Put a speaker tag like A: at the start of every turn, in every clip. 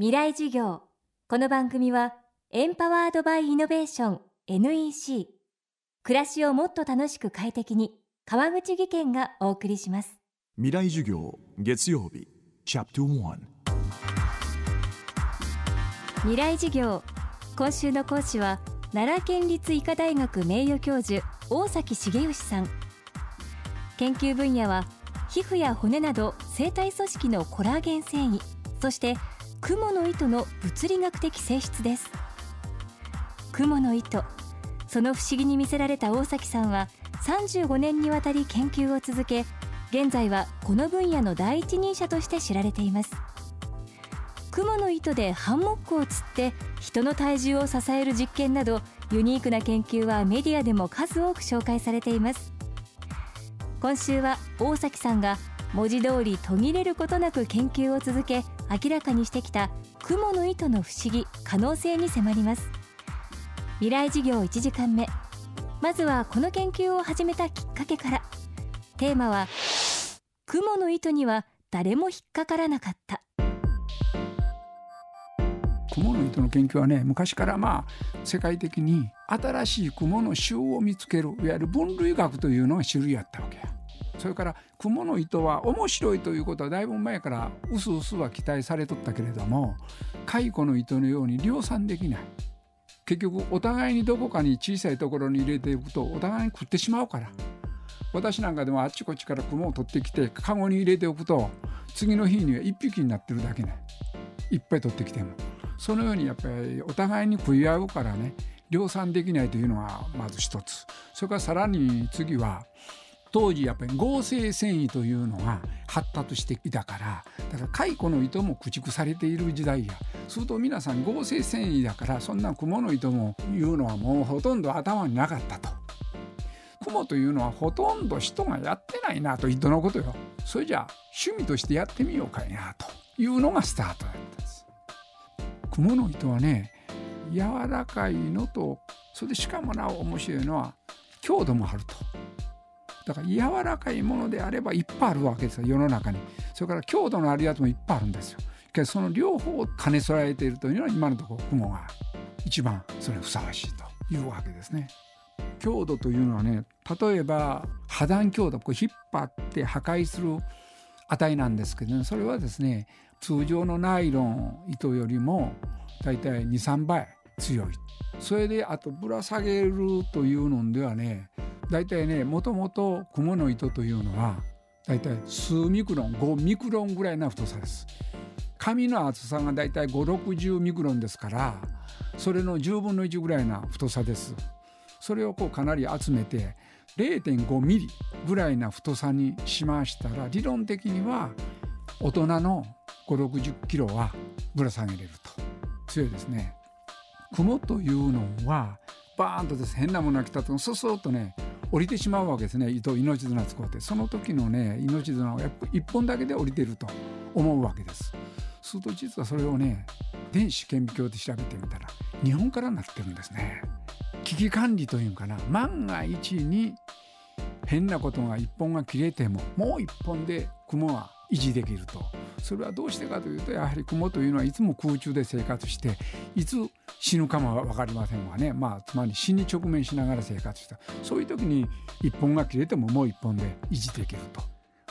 A: 未来授業。この番組はエンパワードバイイノベーション NEC 暮らしをもっと楽しく快適に川口義賢がお送りします。
B: 未来授業月曜日チャプト1
A: 未来授業。今週の講師は奈良県立医科大学名誉教授大崎茂義さん。研究分野は皮膚や骨など生体組織のコラーゲン繊維。そして雲の糸の物理学的性質です。雲の糸その不思議に魅せられた大崎さんは35年にわたり研究を続け現在はこの分野の第一人者として知られています。雲の糸でハンモックをつって人の体重を支える実験などユニークな研究はメディアでも数多く紹介されています。今週は大崎さんが文字通り途切れることなく研究を続け明らかにしてきた雲の糸の不思議可能性に迫ります。未来事業1時間目。まずはこの研究を始めたきっかけから。テーマは雲の糸には誰も引っかからなかった。
C: 雲の糸の研究はね昔からまあ世界的に新しい雲の種を見つけるいわゆる分類学というのが種類やったわけや。それから雲の糸は面白いということはだいぶ前からうすうすは期待されとったけれども蚕の糸のように量産できない。結局お互いにどこかに小さいところに入れていくとお互いに食ってしまうから。私なんかでもあっちこっちから雲を取ってきてカゴに入れておくと次の日には1匹になってるだけね。いっぱい取ってきても。そのようにやっぱりお互いに食い合うからね量産できないというのがまず一つ。それからさらに次は当時やっぱり合成繊維というのが発達していたからだから蚕の糸も駆逐されている時代やすると皆さん合成繊維だからそんな雲の糸もいうのはもうほとんど頭になかったと。雲というのはほとんど人がやってないなと糸のことよ。それじゃあ趣味としてやってみようかいなというのがスタートだったんです。雲の糸はね柔らかいのとそれでしかもなお面白いのは強度もあると。だから柔らかいものであればいっぱいあるわけですよ世の中に。それから強度のあるやつもいっぱいあるんですよ。けどその両方を兼ね備えているというのは今のところ雲が一番それにふさわしいというわけですね。強度というのはね例えば破断強度こう引っ張って破壊する値なんですけど、ね、それはですね通常のナイロン糸よりもだいたい23倍強い。それであとぶら下げるというのではね大体ねもともと雲の糸というのは大体数ミクロン5ミクロンぐらいな太さです。紙の厚さが大体560ミクロンですからそれの10分の1ぐらいな太さです。それをこうかなり集めて0.5ミリぐらいな太さにしましたら理論的には大人の560キロはぶら下げれると強いですね。雲というのはバーンとです変なものが来たとそそっとね降りてしまうわけですね。糸命綱使って。その時のね命綱はやっぱ1本だけで降りてると思うわけです。すると実はそれをね電子顕微鏡で調べてみたら日本からなってるんですね。危機管理というかな。万が一に変なことが1本が切れてももう1本で雲が維持できると。それはどうしてかというとやはり雲というのはいつも空中で生活していつ死ぬかも分かりませんわね、まあ、つまり死に直面しながら生活した。そういう時に一本が切れてももう一本で維持できると。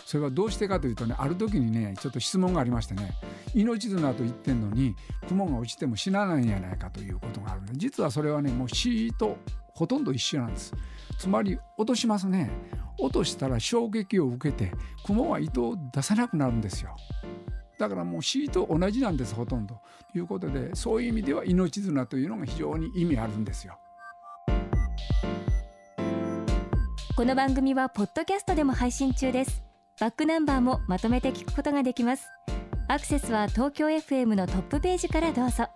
C: それはどうしてかというとねある時にねちょっと質問がありましてね。命綱と言ってんのに雲が落ちても死なないんじゃないかということがあるんで実はそれはねもう死とほとんど一緒なんです。つまり落としますね。落としたら衝撃を受けて雲は糸を出さなくなるんですよ。だからもう死と同じなんですほとんど。ということでそういう意味では命綱というのが非常に意味あるんですよ。
A: この番組はポッドキャストでも配信中です。バックナンバーもまとめて聞くことができます。アクセスは東京 FM のトップページからどうぞ。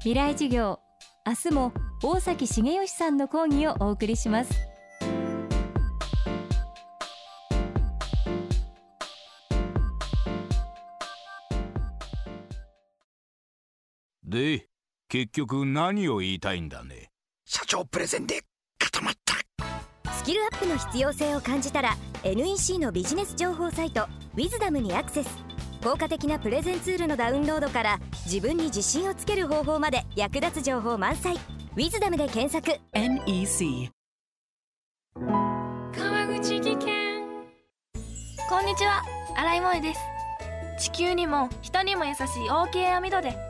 A: 未来授業明日も大崎茂義さんの講義をお送りします。
D: で結局何を言いたいんだね？
E: 社長プレゼンで固まった。
F: スキルアップの必要性を感じたら NEC のビジネス情報サイト「ウィズダムにアクセス。効果的なプレゼンツールのダウンロードから自分に自信をつける方法まで役立つ情報満載「ウィズダムで検索。
G: NEC
H: 川口技研。こんにちは。新井萌です。地球にも人にも優しい OK 網戸で